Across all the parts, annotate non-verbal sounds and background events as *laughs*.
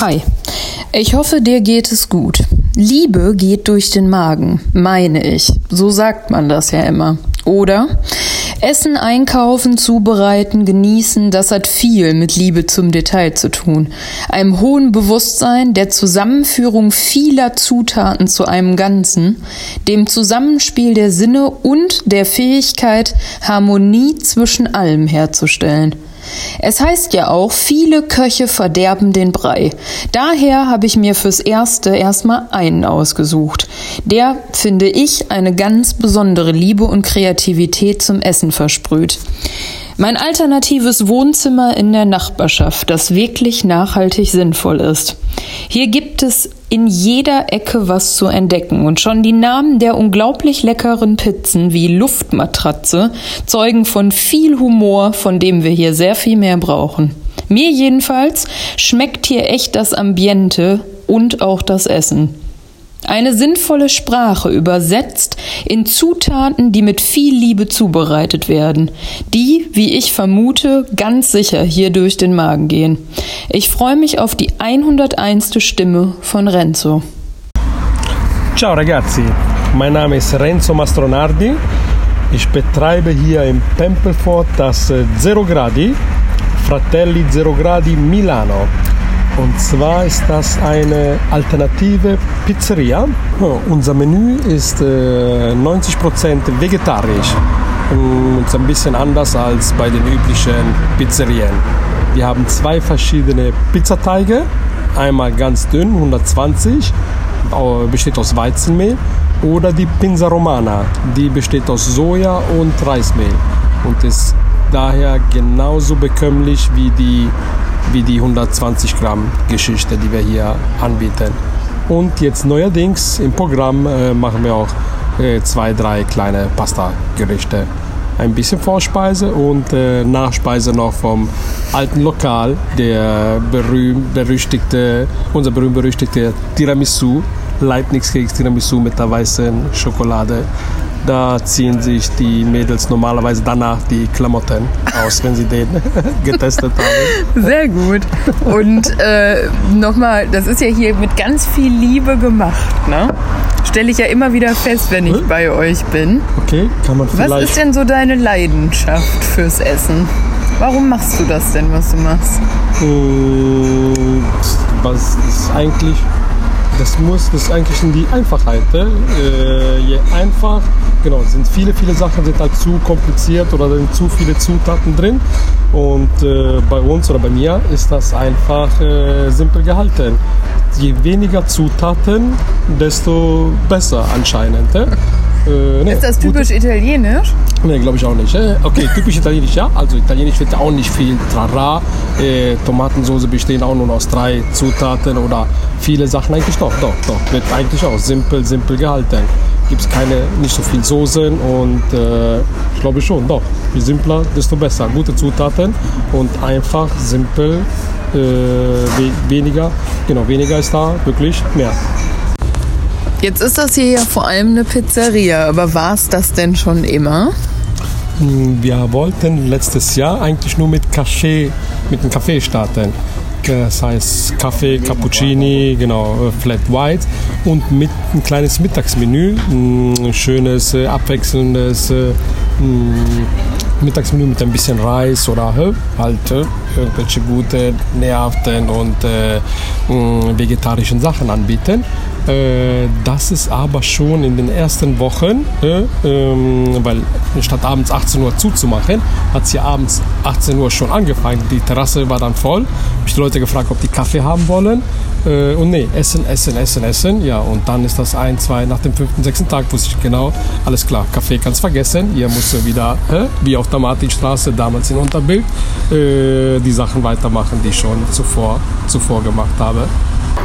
Hi, ich hoffe, dir geht es gut. Liebe geht durch den Magen, meine ich. So sagt man das ja immer. Oder? Essen, einkaufen, zubereiten, genießen, das hat viel mit Liebe zum Detail zu tun. Einem hohen Bewusstsein der Zusammenführung vieler Zutaten zu einem Ganzen, dem Zusammenspiel der Sinne und der Fähigkeit, Harmonie zwischen allem herzustellen. Es heißt ja auch, viele Köche verderben den Brei. Daher habe ich mir fürs Erste erstmal einen ausgesucht. Der, finde ich, eine ganz besondere Liebe und Kreativität zum Essen versprüht. Mein alternatives Wohnzimmer in der Nachbarschaft, das wirklich nachhaltig sinnvoll ist. Hier gibt es in jeder Ecke was zu entdecken und schon die Namen der unglaublich leckeren Pizzen wie Luftmatratze zeugen von viel Humor, von dem wir hier sehr viel mehr brauchen. Mir jedenfalls schmeckt hier echt das Ambiente und auch das Essen. Eine sinnvolle Sprache übersetzt in Zutaten, die mit viel Liebe zubereitet werden, die, wie ich vermute, ganz sicher hier durch den Magen gehen. Ich freue mich auf die 101. Stimme von Renzo. Ciao ragazzi, mein Name ist Renzo Mastronardi. Ich betreibe hier im Tempelfort das Zero Gradi, Fratelli Zero Gradi Milano. Und zwar ist das eine alternative Pizzeria. unser Menü ist äh, 90% vegetarisch und ist ein bisschen anders als bei den üblichen Pizzerien. Wir haben zwei verschiedene Pizzateige. Einmal ganz dünn, 120, besteht aus Weizenmehl. Oder die Pinza Romana, die besteht aus Soja und Reismehl und ist daher genauso bekömmlich wie die wie die 120 Gramm Geschichte, die wir hier anbieten. Und jetzt neuerdings im Programm äh, machen wir auch äh, zwei, drei kleine Pasta-Gerichte. Ein bisschen Vorspeise und äh, Nachspeise noch vom alten Lokal, der berühmt berüchtigte, unser berühmt berüchtigte Tiramisu, Leibniz-Keks Tiramisu mit der weißen Schokolade. Da ziehen sich die Mädels normalerweise danach die Klamotten aus, wenn sie den *laughs* getestet haben. Sehr gut. Und äh, nochmal, das ist ja hier mit ganz viel Liebe gemacht, ne? Stelle ich ja immer wieder fest, wenn ich hm? bei euch bin. Okay, kann man vielleicht. Was ist denn so deine Leidenschaft fürs Essen? Warum machst du das denn, was du machst? Hm, was ist eigentlich das muss, das ist eigentlich in die Einfachheit. Äh, je einfach, genau, sind viele, viele Sachen sind halt zu kompliziert oder sind zu viele Zutaten drin. Und äh, bei uns oder bei mir ist das einfach äh, simpel gehalten. Je weniger Zutaten, desto besser anscheinend. Äh? Äh, nee, ist das typisch gute. italienisch? Nee, glaube ich auch nicht. Okay, typisch italienisch ja. Also italienisch wird auch nicht viel Trara. Äh, Tomatensauce bestehen auch nur aus drei Zutaten oder viele Sachen eigentlich doch, doch, doch. Wird eigentlich auch simpel, simpel gehalten. Gibt es keine, nicht so viel Soßen und äh, ich glaube schon, doch. Je simpler, desto besser. Gute Zutaten und einfach, simpel, äh, weniger, genau, weniger ist da wirklich mehr. Jetzt ist das hier ja vor allem eine Pizzeria, aber war es das denn schon immer? Hm, wir wollten letztes Jahr eigentlich nur mit Café, mit dem Kaffee starten. Das heißt Kaffee, Cappuccini, genau, äh, Flat White und mit ein kleines Mittagsmenü, ein hm, schönes, äh, abwechselndes äh, hm, Mittagsmenü mit ein bisschen Reis oder halt irgendwelche gute, nährhaften und äh, vegetarischen Sachen anbieten. Äh, das ist aber schon in den ersten Wochen, äh, ähm, weil statt abends 18 Uhr zuzumachen, hat es ja abends 18 Uhr schon angefangen. Die Terrasse war dann voll. Habe ich die Leute gefragt, ob die Kaffee haben wollen. Äh, und nee, essen, essen, essen, essen. Ja, und dann ist das ein, zwei, nach dem fünften, sechsten Tag wusste ich genau, alles klar, Kaffee kannst vergessen. Ihr müsst wieder, wie auf der Martinstraße, damals in Unterbild, äh, die Sachen weitermachen, die ich schon zuvor, zuvor gemacht habe.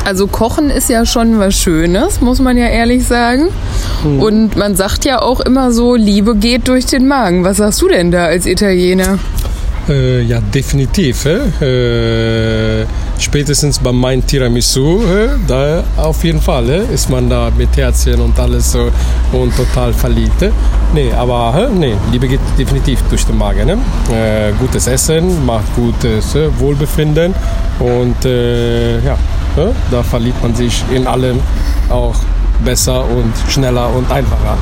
Also Kochen ist ja schon was Schönes, muss man ja ehrlich sagen. Mhm. Und man sagt ja auch immer so, Liebe geht durch den Magen. Was sagst du denn da als Italiener? Äh, ja, definitiv. Äh, spätestens bei meinem Tiramisu, äh, da auf jeden Fall äh, ist man da mit Herzchen und alles so und total verliebt. Äh. Nee, aber nee, Liebe geht definitiv durch den Magen. Ne? Äh, gutes Essen macht gutes Wohlbefinden und ja, Ne? Da verliebt man sich in allem auch besser und schneller und einfacher.